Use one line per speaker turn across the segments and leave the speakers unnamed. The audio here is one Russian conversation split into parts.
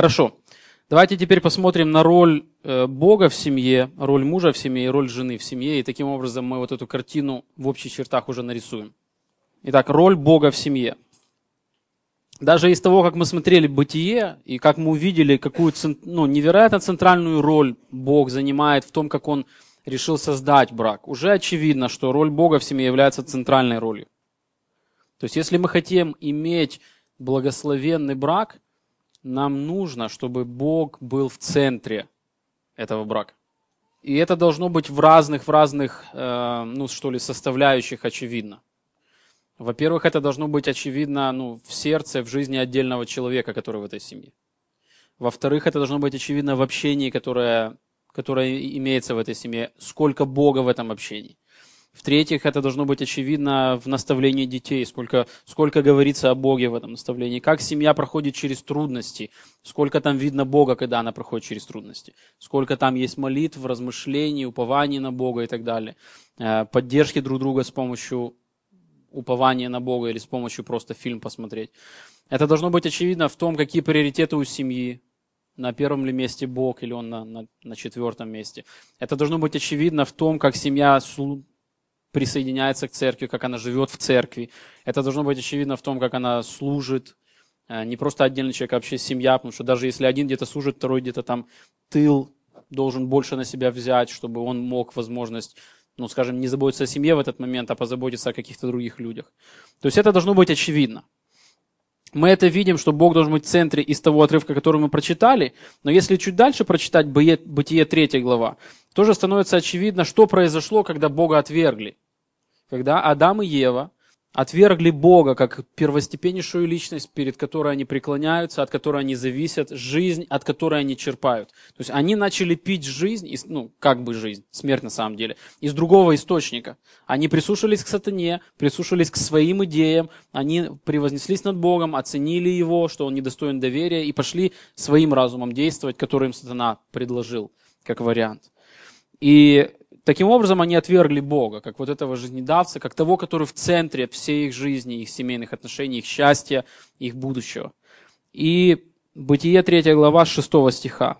Хорошо. Давайте теперь посмотрим на роль э, Бога в семье, роль мужа в семье и роль жены в семье. И таким образом мы вот эту картину в общих чертах уже нарисуем. Итак, роль Бога в семье. Даже из того, как мы смотрели «Бытие», и как мы увидели, какую ну, невероятно центральную роль Бог занимает в том, как Он решил создать брак, уже очевидно, что роль Бога в семье является центральной ролью. То есть, если мы хотим иметь благословенный брак – нам нужно, чтобы Бог был в центре этого брака. И это должно быть в разных, в разных, э, ну что ли, составляющих очевидно. Во-первых, это должно быть очевидно ну, в сердце, в жизни отдельного человека, который в этой семье. Во-вторых, это должно быть очевидно в общении, которое, которое имеется в этой семье. Сколько Бога в этом общении. В-третьих, это должно быть очевидно в наставлении детей, сколько, сколько говорится о Боге в этом наставлении, как семья проходит через трудности, сколько там видно Бога, когда она проходит через трудности, сколько там есть молитв, размышлений, упований на Бога и так далее, э, поддержки друг друга с помощью упования на Бога или с помощью просто фильм посмотреть. Это должно быть очевидно в том, какие приоритеты у семьи, на первом ли месте Бог или он на, на, на четвертом месте. Это должно быть очевидно в том, как семья присоединяется к церкви, как она живет в церкви. Это должно быть очевидно в том, как она служит. Э, не просто отдельный человек, а вообще семья, потому что даже если один где-то служит, второй где-то там тыл должен больше на себя взять, чтобы он мог возможность, ну, скажем, не заботиться о семье в этот момент, а позаботиться о каких-то других людях. То есть это должно быть очевидно. Мы это видим, что Бог должен быть в центре из того отрывка, который мы прочитали, но если чуть дальше прочитать Бытие 3 глава, тоже становится очевидно, что произошло, когда Бога отвергли. Когда Адам и Ева отвергли Бога как первостепеннейшую личность, перед которой они преклоняются, от которой они зависят, жизнь, от которой они черпают. То есть они начали пить жизнь, ну, как бы жизнь, смерть на самом деле, из другого источника. Они прислушались к сатане, прислушались к своим идеям, они превознеслись над Богом, оценили его, что он недостоин доверия, и пошли своим разумом действовать, который им сатана предложил, как вариант. И таким образом они отвергли Бога, как вот этого жизнедавца, как того, который в центре всей их жизни, их семейных отношений, их счастья, их будущего. И Бытие 3 глава 6 стиха.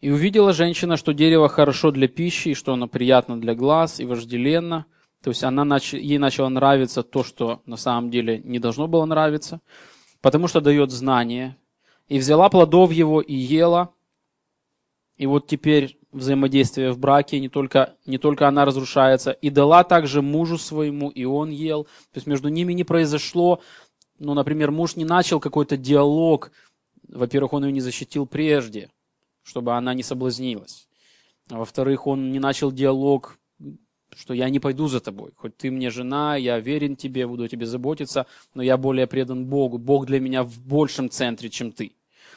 «И увидела женщина, что дерево хорошо для пищи, и что оно приятно для глаз и вожделенно». То есть она ей начало нравиться то, что на самом деле не должно было нравиться, потому что дает знание. И взяла плодов его и ела. И вот теперь взаимодействие в браке, не только, не только она разрушается, и дала также мужу своему, и он ел. То есть между ними не произошло, ну, например, муж не начал какой-то диалог, во-первых, он ее не защитил прежде, чтобы она не соблазнилась. А во-вторых, он не начал диалог, что я не пойду за тобой. Хоть ты мне жена, я верен тебе, буду о тебе заботиться, но я более предан Богу. Бог для меня в большем центре, чем ты.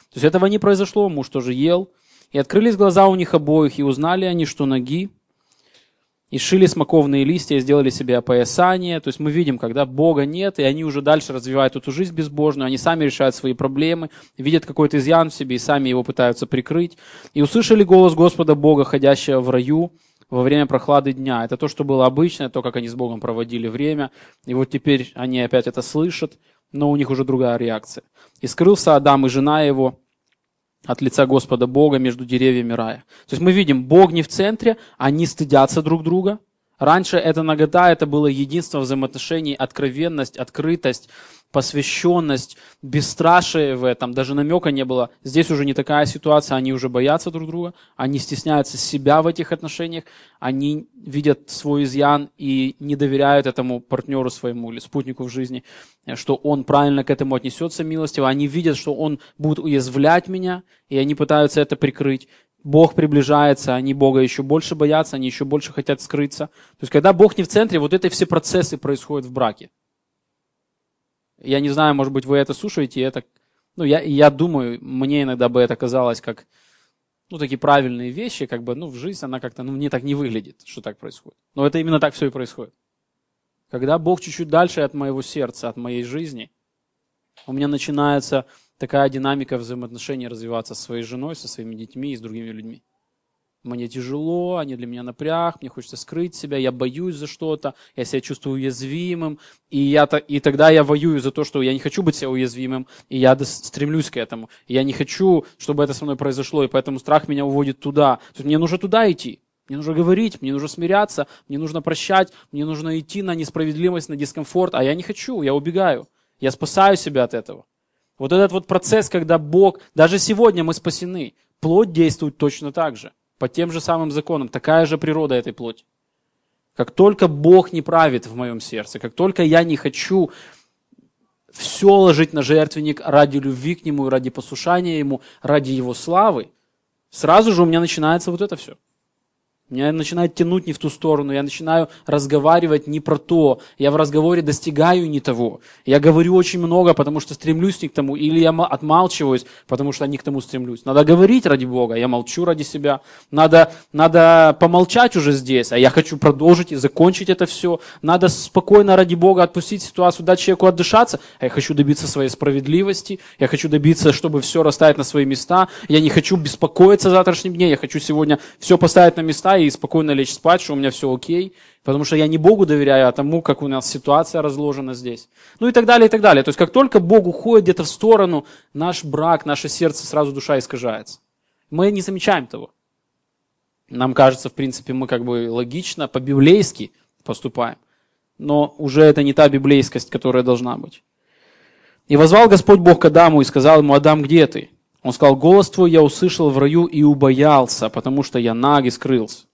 То есть этого не произошло, муж тоже ел, и открылись глаза у них обоих, и узнали они, что ноги, и шили смоковные листья, и сделали себе опоясание. То есть мы видим, когда Бога нет, и они уже дальше развивают эту жизнь безбожную, они сами решают свои проблемы, видят какой-то изъян в себе, и сами его пытаются прикрыть. И услышали голос Господа Бога, ходящего в раю, во время прохлады дня. Это то, что было обычно, то, как они с Богом проводили время. И вот теперь они опять это слышат, но у них уже другая реакция. И скрылся Адам и жена его от лица Господа Бога между деревьями рая. То есть мы видим, Бог не в центре, они стыдятся друг друга. Раньше эта нагота, это было единство взаимоотношений, откровенность, открытость, посвященность, бесстрашие в этом, даже намека не было. Здесь уже не такая ситуация, они уже боятся друг друга, они стесняются себя в этих отношениях, они видят свой изъян и не доверяют этому партнеру своему или спутнику в жизни, что он правильно к этому отнесется милостиво, они видят, что он будет уязвлять меня, и они пытаются это прикрыть. Бог приближается, они Бога еще больше боятся, они еще больше хотят скрыться. То есть, когда Бог не в центре, вот эти все процессы происходят в браке. Я не знаю, может быть, вы это слушаете, это, ну, я, я думаю, мне иногда бы это казалось как, ну, такие правильные вещи, как бы, ну, в жизнь она как-то, ну, мне так не выглядит, что так происходит. Но это именно так все и происходит. Когда Бог чуть-чуть дальше от моего сердца, от моей жизни, у меня начинается такая динамика взаимоотношений развиваться со своей женой, со своими детьми и с другими людьми. Мне тяжело, они для меня напряг, мне хочется скрыть себя, я боюсь за что-то, я себя чувствую уязвимым, и, я, и тогда я воюю за то, что я не хочу быть себя уязвимым, и я стремлюсь к этому. Я не хочу, чтобы это со мной произошло, и поэтому страх меня уводит туда. То есть мне нужно туда идти. Мне нужно говорить, мне нужно смиряться, мне нужно прощать, мне нужно идти на несправедливость, на дискомфорт, а я не хочу, я убегаю. Я спасаю себя от этого. Вот этот вот процесс, когда Бог, даже сегодня мы спасены, плоть действует точно так же по тем же самым законам. Такая же природа этой плоти. Как только Бог не правит в моем сердце, как только я не хочу все ложить на жертвенник ради любви к Нему, ради послушания Ему, ради Его славы, сразу же у меня начинается вот это все. Меня начинает тянуть не в ту сторону, я начинаю разговаривать не про то, я в разговоре достигаю не того. Я говорю очень много, потому что стремлюсь не к тому, или я отмалчиваюсь, потому что не к тому стремлюсь. Надо говорить ради Бога, я молчу ради себя. Надо, надо помолчать уже здесь, а я хочу продолжить и закончить это все. Надо спокойно ради Бога отпустить ситуацию, дать человеку отдышаться, а я хочу добиться своей справедливости, я хочу добиться, чтобы все расставить на свои места, я не хочу беспокоиться завтрашним днем, я хочу сегодня все поставить на места, и спокойно лечь спать, что у меня все окей, потому что я не Богу доверяю, а тому, как у нас ситуация разложена здесь. Ну и так далее, и так далее. То есть как только Бог уходит где-то в сторону, наш брак, наше сердце, сразу душа искажается. Мы не замечаем того. Нам кажется, в принципе, мы как бы логично, по-библейски поступаем. Но уже это не та библейскость, которая должна быть. И возвал Господь Бог к Адаму и сказал ему, Адам, где ты? Он сказал, голос твой я услышал в раю и убоялся, потому что я наг и скрылся.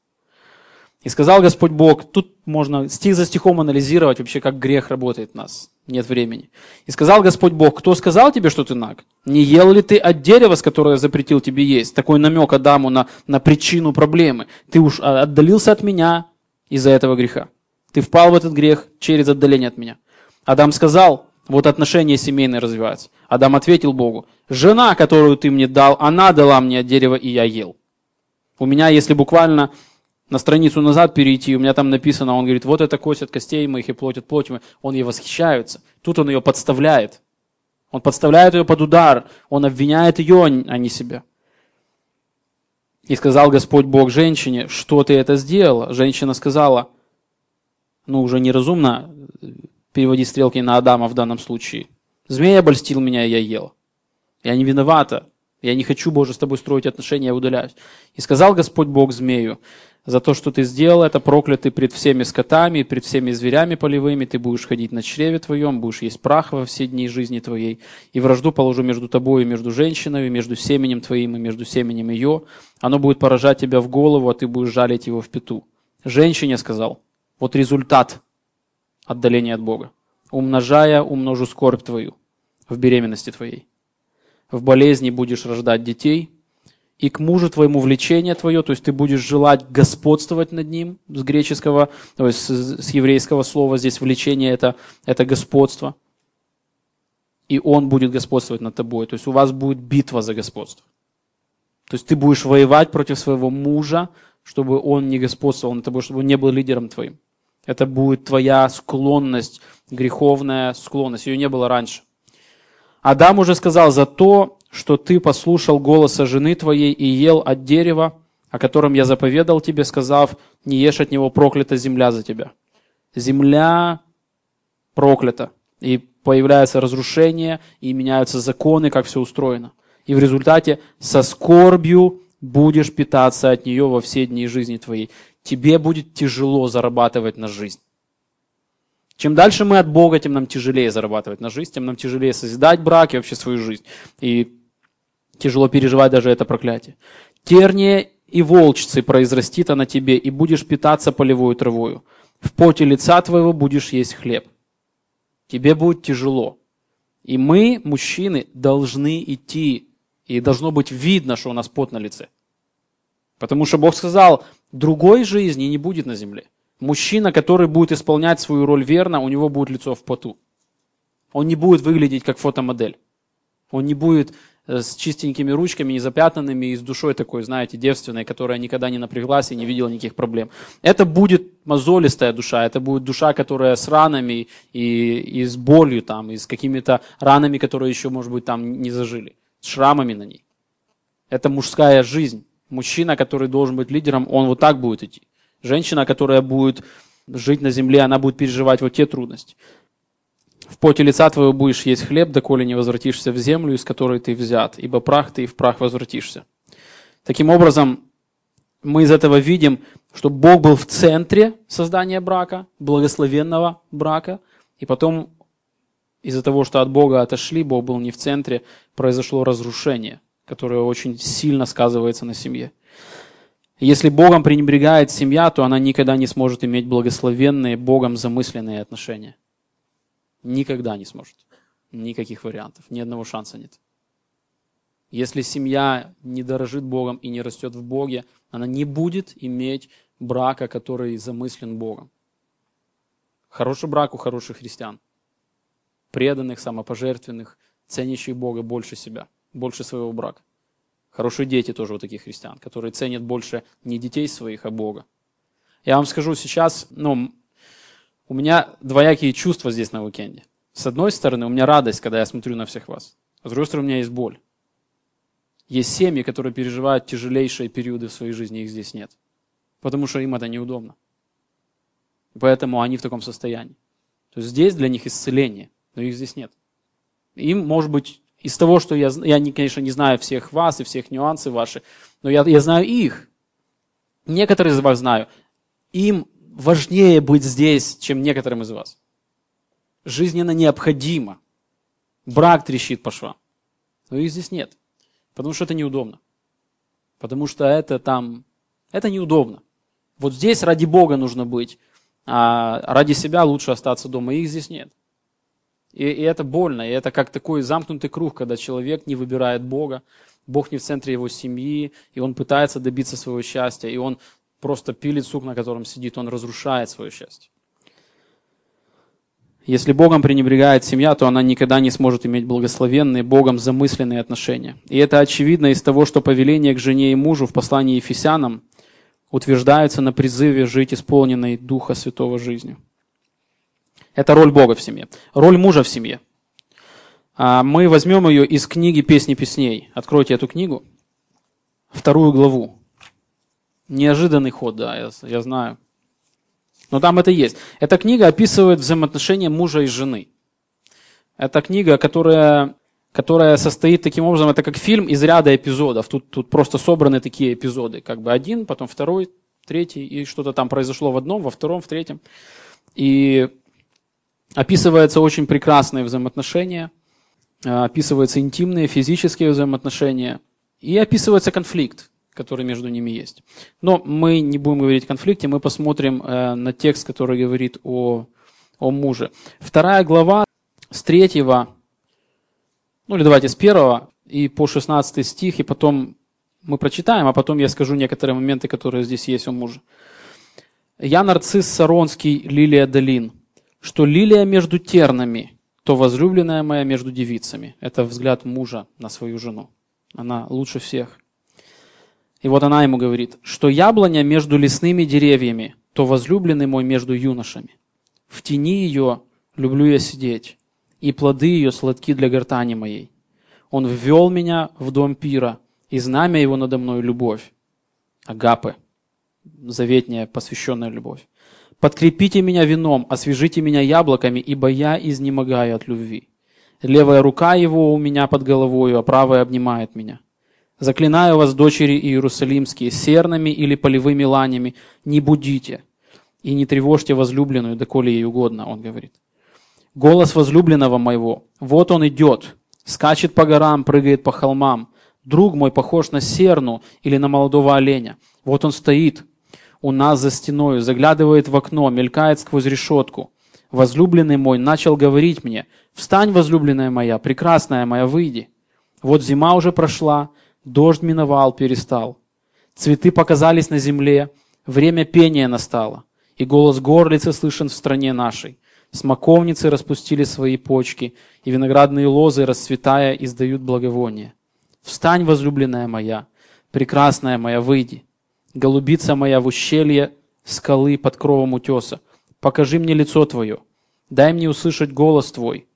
И сказал Господь Бог, тут можно стих за стихом анализировать вообще, как грех работает в нас. Нет времени. И сказал Господь Бог, кто сказал тебе, что ты наг? Не ел ли ты от дерева, с которого я запретил тебе есть? Такой намек Адаму на, на причину проблемы. Ты уж отдалился от меня из-за этого греха. Ты впал в этот грех через отдаление от меня. Адам сказал, вот отношения семейные развиваются. Адам ответил Богу, жена, которую ты мне дал, она дала мне от дерева, и я ел. У меня, если буквально на страницу назад перейти, у меня там написано, он говорит, вот это кость от костей моих и плоть от плоти. Он ей восхищается. Тут он ее подставляет. Он подставляет ее под удар. Он обвиняет ее, а не себя. И сказал Господь Бог женщине, что ты это сделала? Женщина сказала, ну уже неразумно, переводить стрелки на Адама в данном случае. Змея обольстил меня, и я ел. Я не виновата. Я не хочу, Боже, с тобой строить отношения, я удаляюсь. И сказал Господь Бог змею, за то, что ты сделал это, проклятый пред всеми скотами, пред всеми зверями полевыми, ты будешь ходить на чреве твоем, будешь есть прах во все дни жизни твоей, и вражду положу между тобой и между женщинами, между семенем твоим и между семенем ее. Оно будет поражать тебя в голову, а ты будешь жалить его в пету. Женщине сказал, вот результат отдаление от Бога. Умножая, умножу скорбь твою в беременности твоей. В болезни будешь рождать детей, и к мужу твоему влечение твое, то есть ты будешь желать господствовать над ним, с греческого, то есть с еврейского слова здесь влечение это, это господство. И он будет господствовать над тобой. То есть у вас будет битва за господство. То есть ты будешь воевать против своего мужа, чтобы он не господствовал над тобой, чтобы он не был лидером твоим. Это будет твоя склонность, греховная склонность. Ее не было раньше. Адам уже сказал, за то, что ты послушал голоса жены твоей и ел от дерева, о котором я заповедал тебе, сказав, не ешь от него, проклята земля за тебя. Земля проклята. И появляется разрушение, и меняются законы, как все устроено. И в результате со скорбью будешь питаться от нее во все дни жизни твоей тебе будет тяжело зарабатывать на жизнь. Чем дальше мы от Бога, тем нам тяжелее зарабатывать на жизнь, тем нам тяжелее созидать брак и вообще свою жизнь. И тяжело переживать даже это проклятие. Терние и волчцы произрастит она тебе, и будешь питаться полевой травою. В поте лица твоего будешь есть хлеб. Тебе будет тяжело. И мы, мужчины, должны идти, и должно быть видно, что у нас пот на лице. Потому что Бог сказал, другой жизни не будет на земле. Мужчина, который будет исполнять свою роль верно, у него будет лицо в поту. Он не будет выглядеть как фотомодель. Он не будет с чистенькими ручками, не запятнанными и с душой такой, знаете, девственной, которая никогда не напряглась и не видела никаких проблем. Это будет мозолистая душа, это будет душа, которая с ранами и, и с болью там, и с какими-то ранами, которые еще, может быть, там не зажили, с шрамами на ней. Это мужская жизнь Мужчина, который должен быть лидером, он вот так будет идти. Женщина, которая будет жить на земле, она будет переживать вот те трудности. В поте лица твоего будешь есть хлеб, доколе не возвратишься в землю, из которой ты взят, ибо прах ты и в прах возвратишься. Таким образом, мы из этого видим, что Бог был в центре создания брака, благословенного брака, и потом из-за того, что от Бога отошли, Бог был не в центре, произошло разрушение, которое очень сильно сказывается на семье. Если Богом пренебрегает семья, то она никогда не сможет иметь благословенные, Богом замысленные отношения. Никогда не сможет. Никаких вариантов, ни одного шанса нет. Если семья не дорожит Богом и не растет в Боге, она не будет иметь брака, который замыслен Богом. Хороший брак у хороших христиан. Преданных, самопожертвенных, ценящих Бога больше себя, больше своего брака. Хорошие дети тоже у таких христиан, которые ценят больше не детей своих, а Бога. Я вам скажу сейчас, ну, у меня двоякие чувства здесь на уикенде. С одной стороны, у меня радость, когда я смотрю на всех вас. А с другой стороны, у меня есть боль. Есть семьи, которые переживают тяжелейшие периоды в своей жизни, их здесь нет. Потому что им это неудобно. Поэтому они в таком состоянии. То есть здесь для них исцеление, но их здесь нет. Им, может быть, из того, что я, я конечно, не знаю всех вас и всех нюансов ваши, но я, я знаю их. Некоторые из вас знаю. Им важнее быть здесь, чем некоторым из вас. Жизненно необходимо. Брак трещит по швам. Но их здесь нет. Потому что это неудобно. Потому что это там, это неудобно. Вот здесь ради Бога нужно быть, а ради себя лучше остаться дома. Их здесь нет. И, и это больно, и это как такой замкнутый круг, когда человек не выбирает Бога, Бог не в центре его семьи, и он пытается добиться своего счастья, и он просто пилит сук, на котором сидит, он разрушает свое счастье. Если Богом пренебрегает семья, то она никогда не сможет иметь благословенные, Богом замысленные отношения. И это очевидно из того, что повеление к жене и мужу в послании Ефесянам утверждается на призыве жить исполненной Духа Святого жизнью. Это роль Бога в семье. Роль мужа в семье. А, мы возьмем ее из книги «Песни песней». Откройте эту книгу, вторую главу. Неожиданный ход, да, я, я знаю. Но там это есть. Эта книга описывает взаимоотношения мужа и жены. Это книга, которая, которая состоит таким образом, это как фильм из ряда эпизодов. Тут, тут просто собраны такие эпизоды. Как бы один, потом второй, третий, и что-то там произошло в одном, во втором, в третьем. И описываются очень прекрасные взаимоотношения, описываются интимные, физические взаимоотношения, и описывается конфликт который между ними есть. Но мы не будем говорить о конфликте, мы посмотрим э, на текст, который говорит о, о муже. Вторая глава с третьего, ну или давайте с первого и по 16 стих, и потом мы прочитаем, а потом я скажу некоторые моменты, которые здесь есть у мужа. «Я нарцисс Саронский, лилия долин, что лилия между тернами, то возлюбленная моя между девицами». Это взгляд мужа на свою жену. Она лучше всех. И вот она ему говорит, что яблоня между лесными деревьями, то возлюбленный мой между юношами. В тени ее люблю я сидеть, и плоды ее сладки для гортани моей. Он ввел меня в дом пира, и знамя его надо мной любовь. Агапы, заветняя, посвященная любовь. Подкрепите меня вином, освежите меня яблоками, ибо я изнемогаю от любви. Левая рука его у меня под головою, а правая обнимает меня. Заклинаю вас, дочери Иерусалимские, серными или полевыми ланями, не будите и не тревожьте возлюбленную, доколе ей угодно, он говорит. Голос возлюбленного моего, вот он идет, скачет по горам, прыгает по холмам. Друг мой похож на серну или на молодого оленя. Вот он стоит у нас за стеною, заглядывает в окно, мелькает сквозь решетку. Возлюбленный мой начал говорить мне, «Встань, возлюбленная моя, прекрасная моя, выйди». Вот зима уже прошла, Дождь миновал, перестал. Цветы показались на земле, время пения настало, и голос горлицы слышен в стране нашей. Смоковницы распустили свои почки, и виноградные лозы, расцветая, издают благовоние. Встань, возлюбленная моя, прекрасная моя, выйди. Голубица моя в ущелье скалы под кровом утеса. Покажи мне лицо твое. Дай мне услышать голос твой,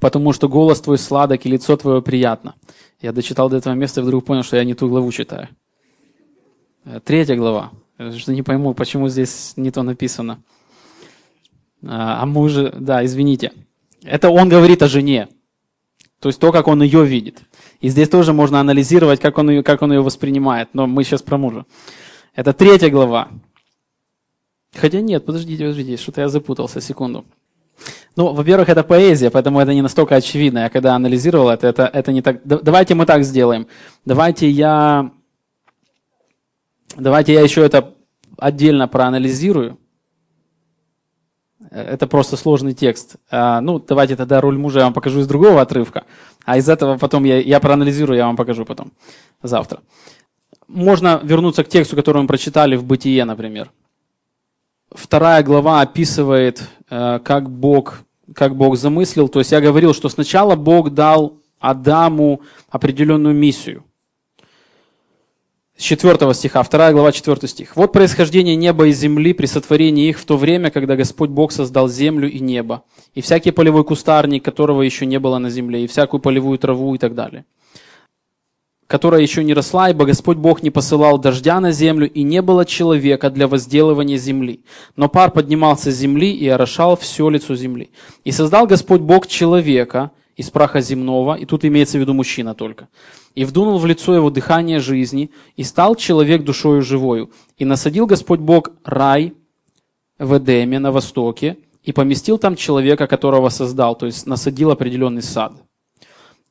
потому что голос твой сладок и лицо твое приятно. Я дочитал до этого места и вдруг понял, что я не ту главу читаю. Э, третья глава. Что не пойму, почему здесь не то написано. А, а муже, да, извините. Это он говорит о жене. То есть то, как он ее видит. И здесь тоже можно анализировать, как он ее, как он ее воспринимает. Но мы сейчас про мужа. Это третья глава. Хотя нет, подождите, подождите, что-то я запутался, секунду. Ну, во-первых, это поэзия, поэтому это не настолько очевидно. Я когда анализировал это, это, это не так... Давайте мы так сделаем. Давайте я... Давайте я еще это отдельно проанализирую. Это просто сложный текст. А, ну, давайте тогда роль мужа я вам покажу из другого отрывка. А из этого потом я, я проанализирую, я вам покажу потом, завтра. Можно вернуться к тексту, который мы прочитали в «Бытие», например. Вторая глава описывает, э, как Бог, как Бог замыслил. То есть я говорил, что сначала Бог дал Адаму определенную миссию – с 4 стиха, 2 глава, 4 стих. «Вот происхождение неба и земли при сотворении их в то время, когда Господь Бог создал землю и небо, и всякий полевой кустарник, которого еще не было на земле, и всякую полевую траву и так далее, которая еще не росла, ибо Господь Бог не посылал дождя на землю, и не было человека для возделывания земли. Но пар поднимался с земли и орошал все лицо земли. И создал Господь Бог человека из праха земного, и тут имеется в виду мужчина только, и вдунул в лицо его дыхание жизни, и стал человек душою живою. И насадил Господь Бог рай в Эдеме на востоке, и поместил там человека, которого создал, то есть насадил определенный сад.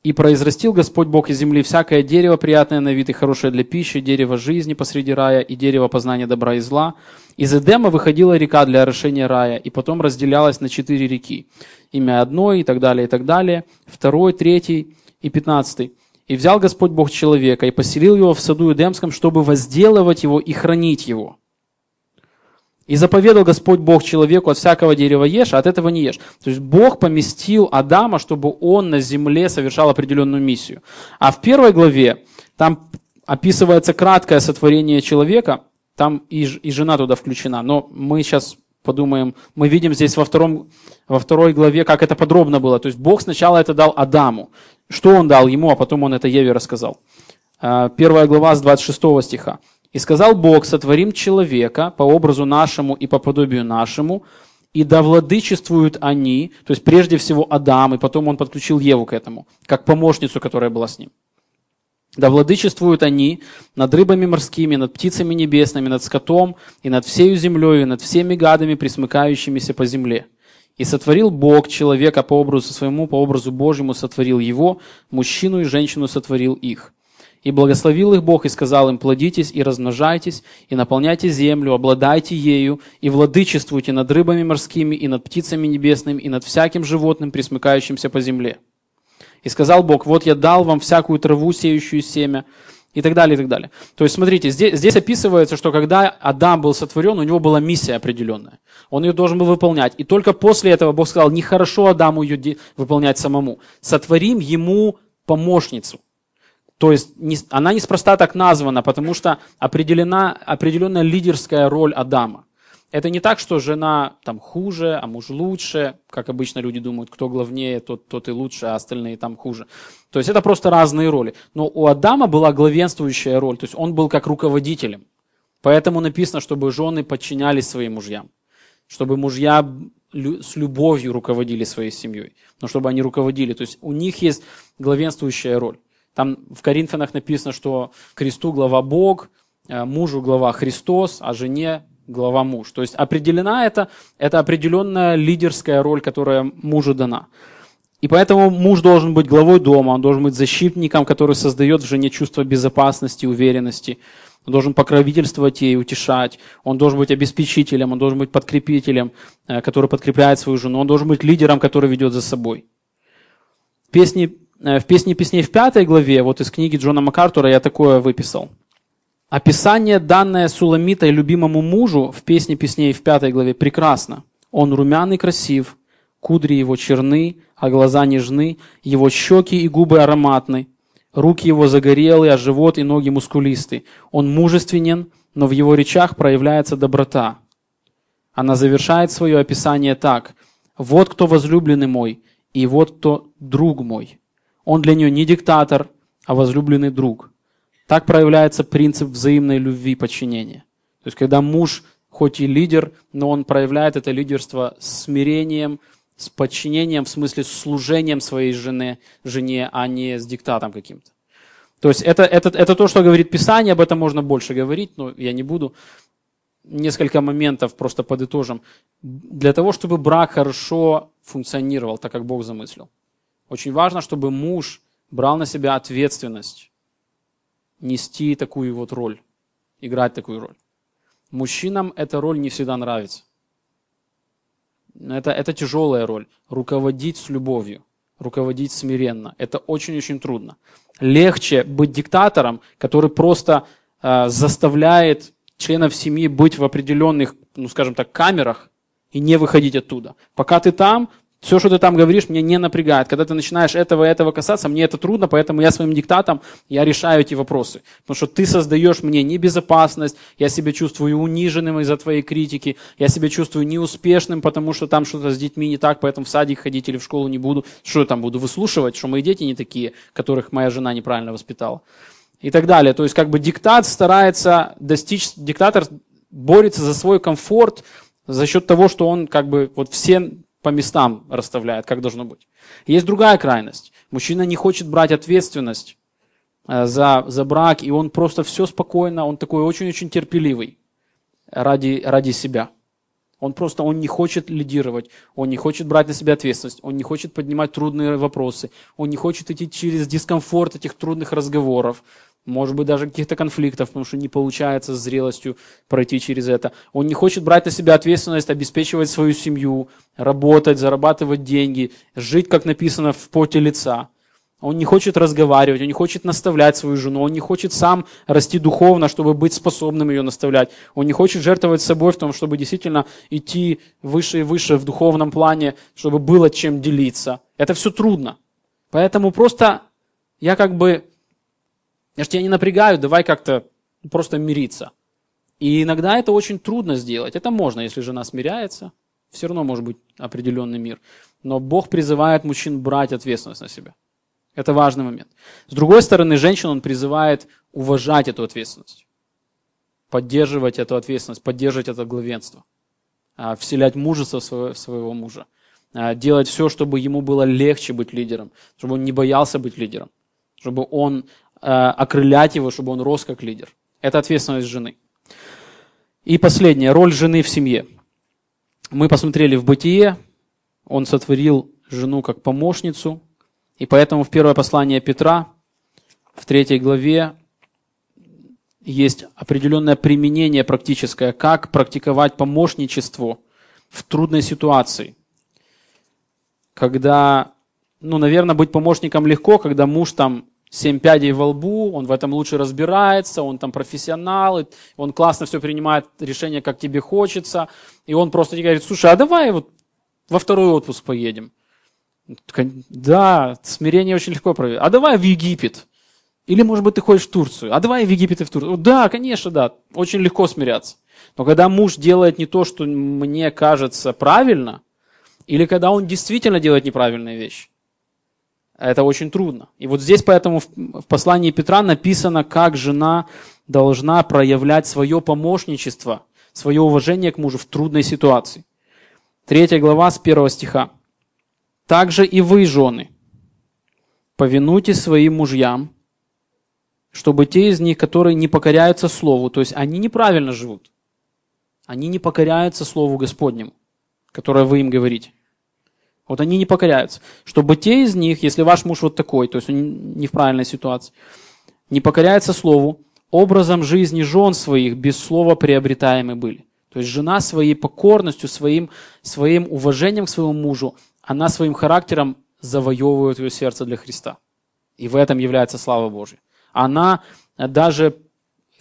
И произрастил Господь Бог из земли всякое дерево, приятное на вид и хорошее для пищи, дерево жизни посреди рая и дерево познания добра и зла. Из Эдема выходила река для орошения рая, и потом разделялась на четыре реки. Имя одной и так далее, и так далее. Второй, третий и пятнадцатый. И взял Господь Бог человека и поселил его в саду Эдемском, чтобы возделывать его и хранить его. И заповедал Господь Бог человеку от всякого дерева ешь, а от этого не ешь. То есть Бог поместил Адама, чтобы он на земле совершал определенную миссию. А в первой главе там описывается краткое сотворение человека, там и, и жена туда включена. Но мы сейчас подумаем, мы видим здесь во, втором, во второй главе, как это подробно было. То есть Бог сначала это дал Адаму. Что он дал ему, а потом он это Еве рассказал. А, первая глава с 26 стиха. «И сказал Бог, сотворим человека по образу нашему и по подобию нашему, и да владычествуют они, то есть прежде всего Адам, и потом он подключил Еву к этому, как помощницу, которая была с ним. Да владычествуют они над рыбами морскими, над птицами небесными, над скотом, и над всею землей, и над всеми гадами, присмыкающимися по земле. И сотворил Бог человека по образу своему, по образу Божьему сотворил его, мужчину и женщину сотворил их. И благословил их Бог и сказал им, плодитесь и размножайтесь, и наполняйте землю, обладайте ею, и владычествуйте над рыбами морскими, и над птицами небесными, и над всяким животным, присмыкающимся по земле. И сказал Бог, вот я дал вам всякую траву, сеющую семя, и так далее, и так далее. То есть, смотрите, здесь, здесь описывается, что когда Адам был сотворен, у него была миссия определенная. Он ее должен был выполнять. И только после этого Бог сказал, нехорошо Адаму ее выполнять самому. Сотворим ему помощницу. То есть не, она неспроста так названа, потому что определена определенная лидерская роль Адама. Это не так, что жена там хуже, а муж лучше, как обычно люди думают, кто главнее, тот, тот и лучше, а остальные там хуже. То есть это просто разные роли. Но у Адама была главенствующая роль, то есть он был как руководителем. Поэтому написано, чтобы жены подчинялись своим мужьям, чтобы мужья с любовью руководили своей семьей, но чтобы они руководили. То есть у них есть главенствующая роль. Там в Коринфянах написано, что кресту глава Бог, э, мужу глава Христос, а жене глава муж. То есть определена это, это определенная лидерская роль, которая мужу дана. И поэтому муж должен быть главой дома, он должен быть защитником, который создает в жене чувство безопасности, уверенности. Он должен покровительствовать ей, утешать. Он должен быть обеспечителем, он должен быть подкрепителем, э, который подкрепляет свою жену. Он должен быть лидером, который ведет за собой. Песни, в «Песне песней» в пятой главе, вот из книги Джона МакАртура я такое выписал – Описание, данное Суламитой любимому мужу в «Песне песней» в пятой главе, прекрасно. Он румяный, красив, кудри его черны, а глаза нежны, его щеки и губы ароматны, руки его загорелые, а живот и ноги мускулисты. Он мужественен, но в его речах проявляется доброта. Она завершает свое описание так. «Вот кто возлюбленный мой, и вот кто друг мой». Он для нее не диктатор, а возлюбленный друг – Так проявляется принцип взаимной любви и подчинения. То есть, когда муж хоть и лидер, но он проявляет это лидерство с смирением, с подчинением, в смысле с служением своей жены, жене, а не с диктатом каким-то. То есть это, это, это то, что говорит Писание, об этом можно больше говорить, но я не буду. Несколько моментов просто подытожим. Для того, чтобы брак хорошо функционировал, так как Бог замыслил, очень важно, чтобы муж брал на себя ответственность нести такую вот роль, играть такую роль. Мужчинам эта роль не всегда нравится. Это, это тяжелая роль. Руководить с любовью, руководить смиренно. Это очень-очень трудно. Легче быть диктатором, который просто э, заставляет членов семьи быть в определенных, ну скажем так, камерах и не выходить оттуда. Пока ты там, все, что ты там говоришь, меня не напрягает. Когда ты начинаешь этого и этого касаться, мне это трудно, поэтому я своим диктатом, я решаю эти вопросы. Потому что ты создаешь мне небезопасность, я себя чувствую униженным из-за твоей критики, я себя чувствую неуспешным, потому что там что-то с детьми не так, поэтому в садик ходить или в школу не буду. Что я там буду выслушивать, что мои дети не такие, которых моя жена неправильно воспитала. И так далее. То есть как бы диктат старается достичь, диктатор борется за свой комфорт, за счет того, что он как бы вот все по местам расставляет, как должно быть. Есть другая крайность. Мужчина не хочет брать ответственность э, за, за брак, и он просто все спокойно, он такой очень-очень терпеливый ради, ради себя. Он просто он не хочет лидировать, он не хочет брать на себя ответственность, он не хочет поднимать трудные вопросы, он не хочет идти через дискомфорт этих трудных разговоров может быть, даже каких-то конфликтов, потому что не получается с зрелостью пройти через это. Он не хочет брать на себя ответственность, обеспечивать свою семью, работать, зарабатывать деньги, жить, как написано, в поте лица. Он не хочет разговаривать, он не хочет наставлять свою жену, он не хочет сам расти духовно, чтобы быть способным ее наставлять. Он не хочет жертвовать собой в том, чтобы действительно идти выше и выше в духовном плане, чтобы было чем делиться. Это все трудно. Поэтому просто я как бы я же тебя не напрягаю, давай как-то просто мириться. И иногда это очень трудно сделать. Это можно, если жена смиряется. Все равно может быть определенный мир. Но Бог призывает мужчин брать ответственность на себя. Это важный момент. С другой стороны, женщин он призывает уважать эту ответственность. Поддерживать эту ответственность, поддерживать это главенство. А, вселять мужество своего мужа. А, делать все, чтобы ему было легче быть лидером. Чтобы он не боялся быть лидером. Чтобы он окрылять его, чтобы он рос как лидер. Это ответственность жены. И последнее, роль жены в семье. Мы посмотрели в бытие, он сотворил жену как помощницу, и поэтому в первое послание Петра, в третьей главе, есть определенное применение практическое, как практиковать помощничество в трудной ситуации. Когда, ну, наверное, быть помощником легко, когда муж там семь пядей во лбу, он в этом лучше разбирается, он там профессионал, он классно все принимает решение, как тебе хочется, и он просто тебе говорит, слушай, а давай вот во второй отпуск поедем. Да, смирение очень легко проверить. А давай в Египет. Или, может быть, ты хочешь в Турцию. А давай в Египет и в Турцию. Да, конечно, да. Очень легко смиряться. Но когда муж делает не то, что мне кажется правильно, или когда он действительно делает неправильные вещи, это очень трудно. И вот здесь поэтому в послании Петра написано, как жена должна проявлять свое помощничество, свое уважение к мужу в трудной ситуации. Третья глава с первого стиха. «Также и вы, жены, повинуйтесь своим мужьям, чтобы те из них, которые не покоряются Слову, то есть они неправильно живут, они не покоряются Слову Господнему, которое вы им говорите. Вот они не покоряются. Чтобы те из них, если ваш муж вот такой, то есть он не в правильной ситуации, не покоряется слову, образом жизни жен своих без слова приобретаемы были. То есть жена своей покорностью, своим, своим уважением к своему мужу, она своим характером завоевывает ее сердце для Христа. И в этом является слава Божья. Она даже,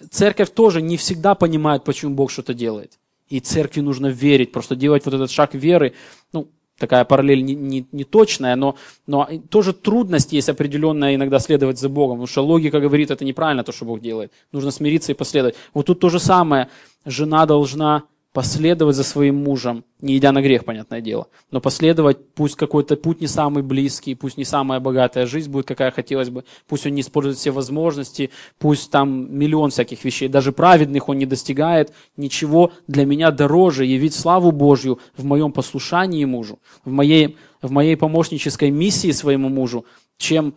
церковь тоже не всегда понимает, почему Бог что-то делает. И церкви нужно верить, просто делать вот этот шаг веры. Ну, такая параллель не, не, не точная, но, но тоже трудность есть определенная иногда следовать за Богом, потому что логика говорит, это неправильно то, что Бог делает. Нужно смириться и последовать. Вот тут то же самое. Жена должна последовать за своим мужем, не идя на грех, понятное дело, но последовать, пусть какой-то путь не самый близкий, пусть не самая богатая жизнь будет, какая хотелось бы, пусть он не использует все возможности, пусть там миллион всяких вещей, даже праведных он не достигает, ничего для меня дороже явить славу Божью в моем послушании мужу, в моей, в моей помощнической миссии своему мужу, чем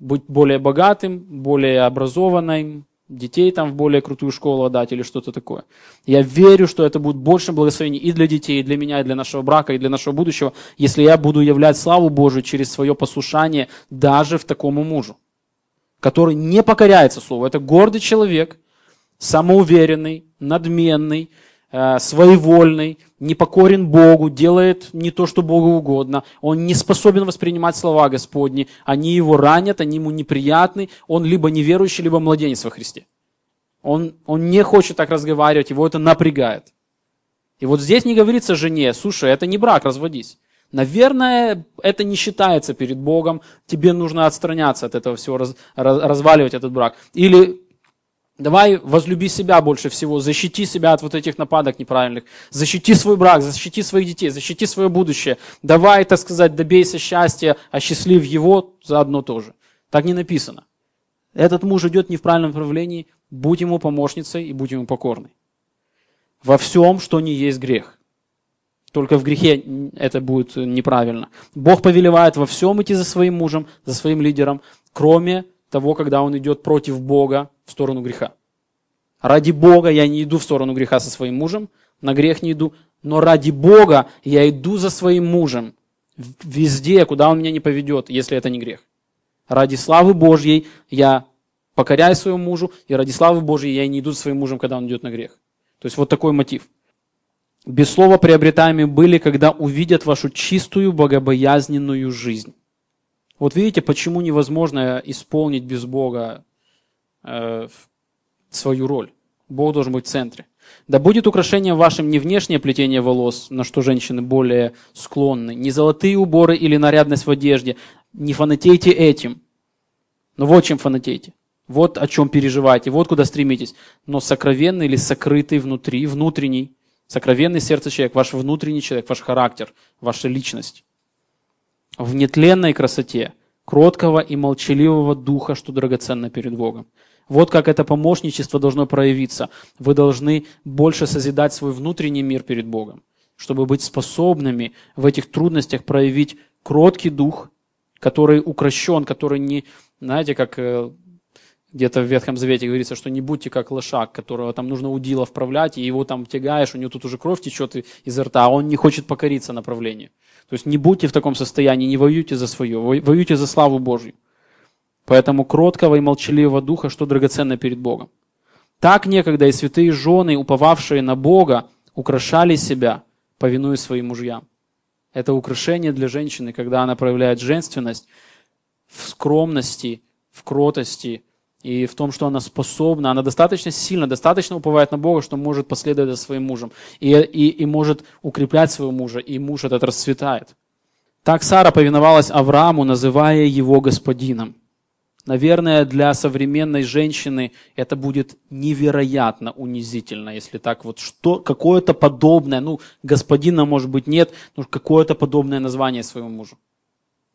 быть более богатым, более образованным, детей там в более крутую школу отдать или что-то такое. Я верю, что это будет больше благословений и для детей, и для меня, и для нашего брака, и для нашего будущего, если я буду являть славу Божию через свое послушание даже в такому мужу, который не покоряется Слову. Это гордый человек, самоуверенный, надменный, своевольный, не покорен Богу, делает не то, что Богу угодно, он не способен воспринимать слова Господни, они его ранят, они ему неприятны, он либо неверующий, либо младенец во Христе. Он, он не хочет так разговаривать, его это напрягает. И вот здесь не говорится жене, слушай, это не брак, разводись. Наверное, это не считается перед Богом, тебе нужно отстраняться от этого всего, раз, раз, разваливать этот брак. Или Давай возлюби себя больше всего, защити себя от вот этих нападок неправильных, защити свой брак, защити своих детей, защити свое будущее. Давай, так сказать, добейся счастья, осчастлив его заодно тоже. Так не написано. Этот муж идет не в правильном направлении, будь ему помощницей и будь ему покорной. Во всем, что не есть грех. Только в грехе это будет неправильно. Бог повелевает во всем идти за своим мужем, за своим лидером, кроме того, когда он идет против Бога в сторону греха. Ради Бога я не иду в сторону греха со своим мужем, на грех не иду, но ради Бога я иду за своим мужем везде, куда он меня не поведет, если это не грех. Ради славы Божьей я покоряю своему мужу, и ради славы Божьей я не иду за своим мужем, когда он идет на грех. То есть вот такой мотив. Без слова приобретаемые были, когда увидят вашу чистую, богобоязненную жизнь. Вот видите, почему невозможно исполнить без Бога э, свою роль. Бог должен быть в центре. Да будет украшением вашим не внешнее плетение волос, на что женщины более склонны, не золотые уборы или нарядность в одежде. Не фанатейте этим. Но вот чем фанатейте. Вот о чем переживаете, вот куда стремитесь. Но сокровенный или сокрытый внутри, внутренний, сокровенный сердце человек, ваш внутренний человек, ваш характер, ваша личность в нетленной красоте, кроткого и молчаливого духа, что драгоценно перед Богом. Вот как это помощничество должно проявиться. Вы должны больше созидать свой внутренний мир перед Богом, чтобы быть способными в этих трудностях проявить кроткий дух, который укращен, который не, знаете, как э, где-то в Ветхом Завете говорится, что не будьте как лошак, которого там нужно удила вправлять, и его там тягаешь, у него тут уже кровь течет изо рта, а он не хочет покориться направлению. То есть не будьте в таком состоянии, не воюйте за свое, воюйте за славу Божью. Поэтому кроткого и молчаливого духа, что драгоценно перед Богом. Так некогда и святые жены, уповавшие на Бога, украшали себя, повинуясь своим мужьям. Это украшение для женщины, когда она проявляет женственность в скромности, в кротости, и в том, что она способна, она достаточно сильно, достаточно уповает на Бога, что может последовать за своим мужем и, и, и может укреплять своего мужа, и муж этот расцветает. Так Сара повиновалась Аврааму, называя его господином. Наверное, для современной женщины это будет невероятно унизительно, если так вот что, какое-то подобное, ну, господина, может быть, нет, но какое-то подобное название своему мужу.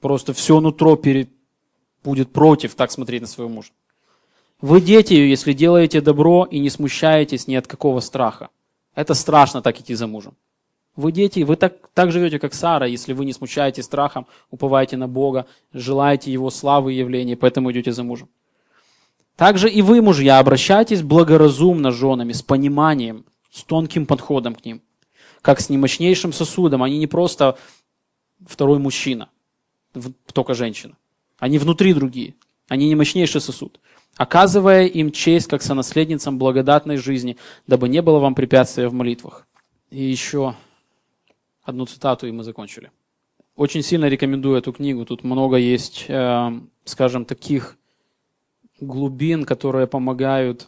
Просто все нутро перед, будет против так смотреть на своего мужа. Вы дети, если делаете добро и не смущаетесь ни от какого страха. Это страшно так идти за мужем. Вы дети, вы так, так живете, как Сара, если вы не смущаетесь страхом, уповаете на Бога, желаете Его славы и явления, поэтому идете за мужем. Также и вы, мужья, обращайтесь благоразумно с женами, с пониманием, с тонким подходом к ним, как с немощнейшим сосудом. Они не просто второй мужчина, только женщина. Они внутри другие. Они не мощнейший сосуд оказывая им честь как сонаследницам благодатной жизни, дабы не было вам препятствия в молитвах. И еще одну цитату, и мы закончили. Очень сильно рекомендую эту книгу. Тут много есть, э, скажем, таких глубин, которые помогают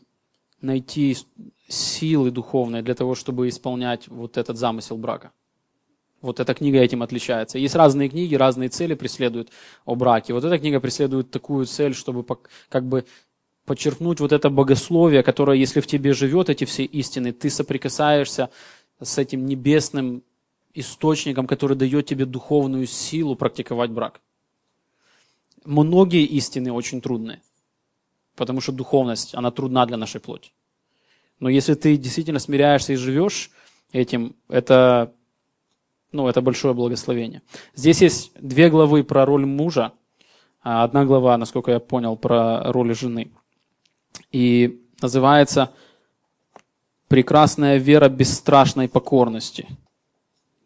найти силы духовные для того, чтобы исполнять вот этот замысел брака. Вот эта книга этим отличается. Есть разные книги, разные цели преследуют о браке. Вот эта книга преследует такую цель, чтобы как бы подчеркнуть вот это богословие, которое, если в тебе живет эти все истины, ты соприкасаешься с этим небесным источником, который дает тебе духовную силу практиковать брак. Многие истины очень трудные, потому что духовность, она трудна для нашей плоти. Но если ты действительно смиряешься и живешь этим, это, ну, это большое благословение. Здесь есть две главы про роль мужа, а одна глава, насколько я понял, про роль жены. И называется «Прекрасная вера бесстрашной покорности».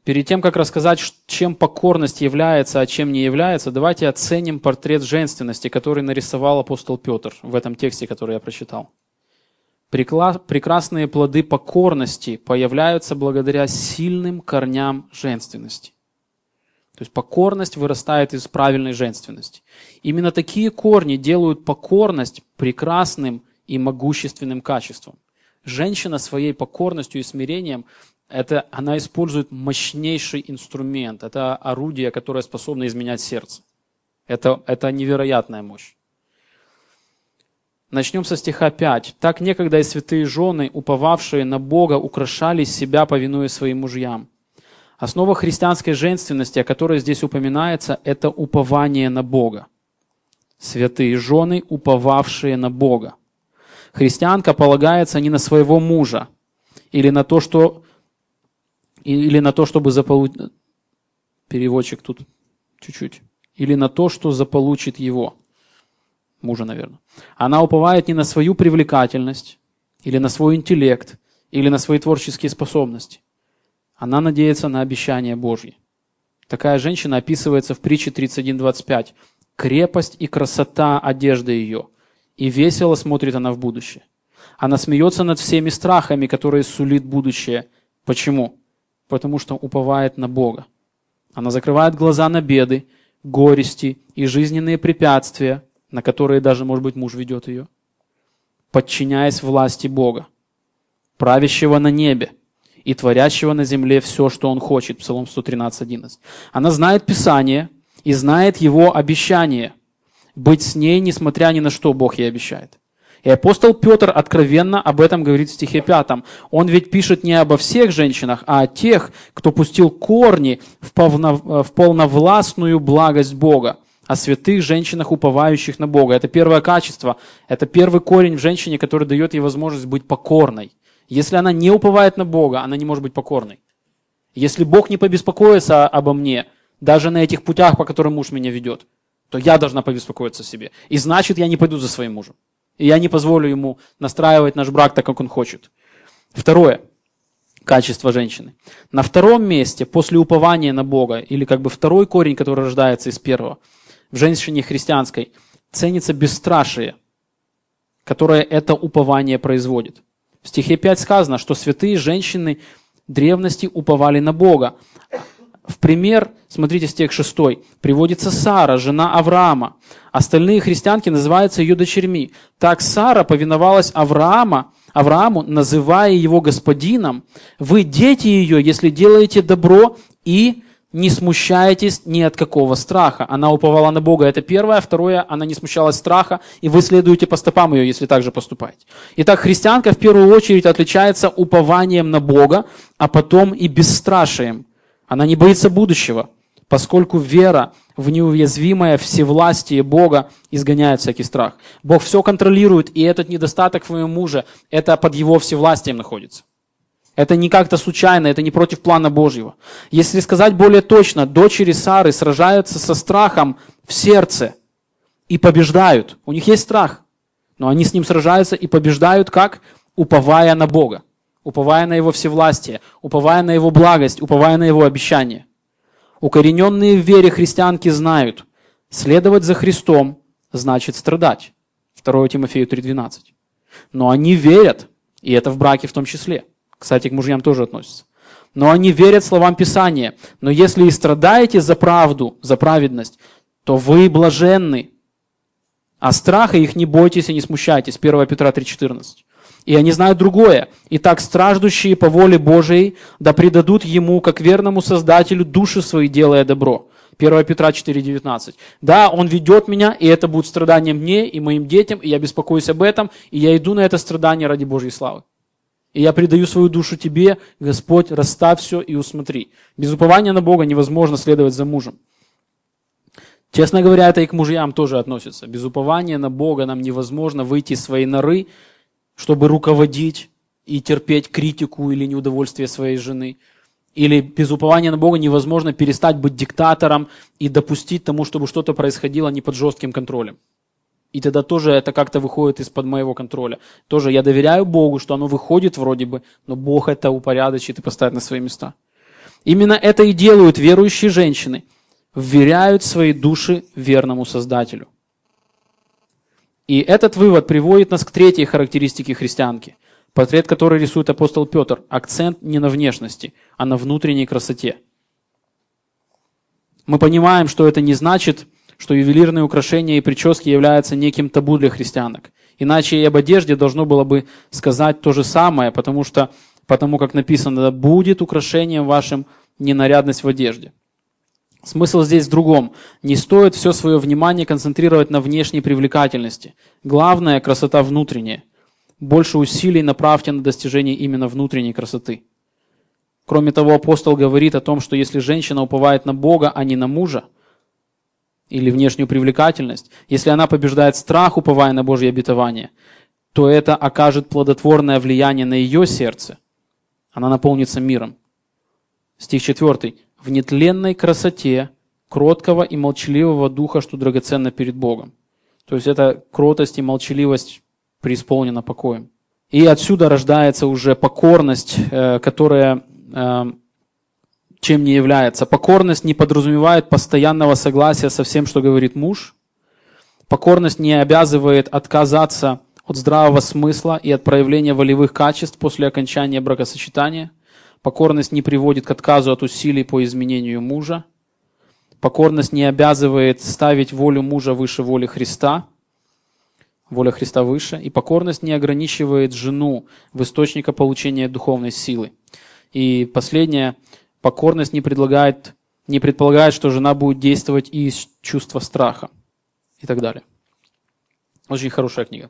Перед тем, как рассказать, чем покорность является, а чем не является, давайте оценим портрет женственности, который нарисовал апостол Петр в этом тексте, который я прочитал. Прекрасные плоды покорности появляются благодаря сильным корням женственности. То есть покорность вырастает из правильной женственности. Именно такие корни делают покорность прекрасным и могущественным качеством. Женщина своей покорностью и смирением это она использует мощнейший инструмент. Это орудие, которое способно изменять сердце. Это, это невероятная мощь. Начнем со стиха 5. «Так некогда и святые жены, уповавшие на Бога, украшали себя, повинуя своим мужьям». Основа христианской женственности, о которой здесь упоминается, это упование на Бога. Святые жены, уповавшие на Бога. Христианка полагается не на своего мужа или на то, что или на то, чтобы заполучить... Переводчик тут чуть-чуть. Или на то, что заполучит его. Мужа, наверное. Она уповает не на свою привлекательность, или на свой интеллект, или на свои творческие способности. Она надеется на обещание Божье. Такая женщина описывается в притче 31.25. «Крепость и красота одежды ее, и весело смотрит она в будущее». Она смеется над всеми страхами, которые сулит будущее. Почему? Потому что уповает на Бога. Она закрывает глаза на беды, горести и жизненные препятствия, на которые даже, может быть, муж ведет ее, подчиняясь власти Бога, правящего на небе и творящего на земле все, что он хочет. Псалом 113.11. Она знает Писание и знает его обещание быть с ней, несмотря ни на что Бог ей обещает. И апостол Петр откровенно об этом говорит в стихе 5. Он ведь пишет не обо всех женщинах, а о тех, кто пустил корни в, полно, в полновластную благость Бога, о святых женщинах, уповающих на Бога. Это первое качество, это первый корень в женщине, который дает ей возможность быть покорной. Если она не уповает на Бога, она не может быть покорной. Если Бог не побеспокоится обо мне, даже на этих путях, по которым муж меня ведет, то я должна побеспокоиться о себе. И значит, я не пойду за своим мужем. И я не позволю ему настраивать наш брак так, как он хочет. Второе. Качество женщины. На втором месте, после упования на Бога, или как бы второй корень, который рождается из первого, в женщине христианской, ценится бесстрашие, которое это упование производит. В стихе 5 сказано, что святые женщины древности уповали на Бога. В пример, смотрите стих 6, приводится Сара, жена Авраама. Остальные христианки называются ее дочерьми. Так Сара повиновалась Авраама, Аврааму, называя его господином. Вы дети ее, если делаете добро и не смущаетесь ни от какого страха. Она уповала на Бога, это первое. Второе, она не смущалась страха, и вы следуете по стопам ее, если так же поступаете. Итак, христианка в первую очередь отличается упованием на Бога, а потом и бесстрашием. Она не боится будущего, поскольку вера в неуязвимое всевластие Бога изгоняет всякий страх. Бог все контролирует, и этот недостаток в моем муже, это под его всевластием находится. Это не как-то случайно, это не против плана Божьего. Если сказать более точно, дочери Сары сражаются со страхом в сердце и побеждают. У них есть страх, но они с ним сражаются и побеждают как? Уповая на Бога уповая на Его всевластие, уповая на Его благость, уповая на Его обещание. Укорененные в вере христианки знают, следовать за Христом значит страдать. 2 Тимофею 3.12. Но они верят, и это в браке в том числе. Кстати, к мужьям тоже относится. Но они верят словам Писания. Но если и страдаете за правду, за праведность, то вы блаженны. А страха их не бойтесь и не смущайтесь. 1 Петра 3.14. И они знают другое. Итак, страждущие по воле Божией да предадут Ему, как верному Создателю, души свои, делая добро. 1 Петра 4,19. Да, Он ведет меня, и это будет страдание мне и моим детям, и я беспокоюсь об этом, и я иду на это страдание ради Божьей славы. И я предаю свою душу тебе, Господь, расставь все и усмотри. Без упования на Бога невозможно следовать за мужем. Честно говоря, это и к мужьям тоже относится. Без упования на Бога нам невозможно выйти из своей норы, чтобы руководить и терпеть критику или неудовольствие своей жены. Или без упования на Бога невозможно перестать быть диктатором и допустить тому, чтобы что-то происходило не под жестким контролем. И тогда тоже это как-то выходит из-под моего контроля. Тоже я доверяю Богу, что оно выходит вроде бы, но Бог это упорядочит и поставит на свои места. Именно это и делают верующие женщины. Вверяют свои души верному Создателю. И этот вывод приводит нас к третьей характеристике христианки, портрет которой рисует апостол Петр. Акцент не на внешности, а на внутренней красоте. Мы понимаем, что это не значит, что ювелирные украшения и прически являются неким табу для христианок. Иначе и об одежде должно было бы сказать то же самое, потому что, потому как написано, будет украшением вашим ненарядность в одежде. Смысл здесь в другом. Не стоит все свое внимание концентрировать на внешней привлекательности. Главное – красота внутренняя. Больше усилий направьте на достижение именно внутренней красоты. Кроме того, апостол говорит о том, что если женщина уповает на Бога, а не на мужа – или внешнюю привлекательность, если она побеждает страх, уповая на Божье обетование, то это окажет плодотворное влияние на ее сердце. Она наполнится миром. Стих 4. «В нетленной красоте кроткого и молчаливого духа, что драгоценно перед Богом». То есть это кротость и молчаливость преисполнена покоем. И отсюда рождается уже покорность, э, которая э, чем не является. Покорность не подразумевает постоянного согласия со всем, что говорит муж. Покорность не обязывает отказаться от здравого смысла и от проявления волевых качеств после окончания бракосочетания. Покорность не приводит к отказу от усилий по изменению мужа. Покорность не обязывает ставить волю мужа выше воли Христа. Воля Христа выше. И покорность не ограничивает жену в источника получения духовной силы. И последнее – Покорность не предлагает, не предполагает, что жена будет действовать из чувства страха и так далее. Очень хорошая книга.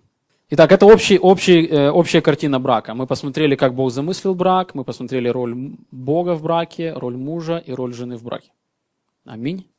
Итак, это общий, общий, э, общая картина брака. Мы посмотрели, как Бог замыслил брак, мы посмотрели роль Бога в браке, роль мужа и роль жены в браке. Аминь.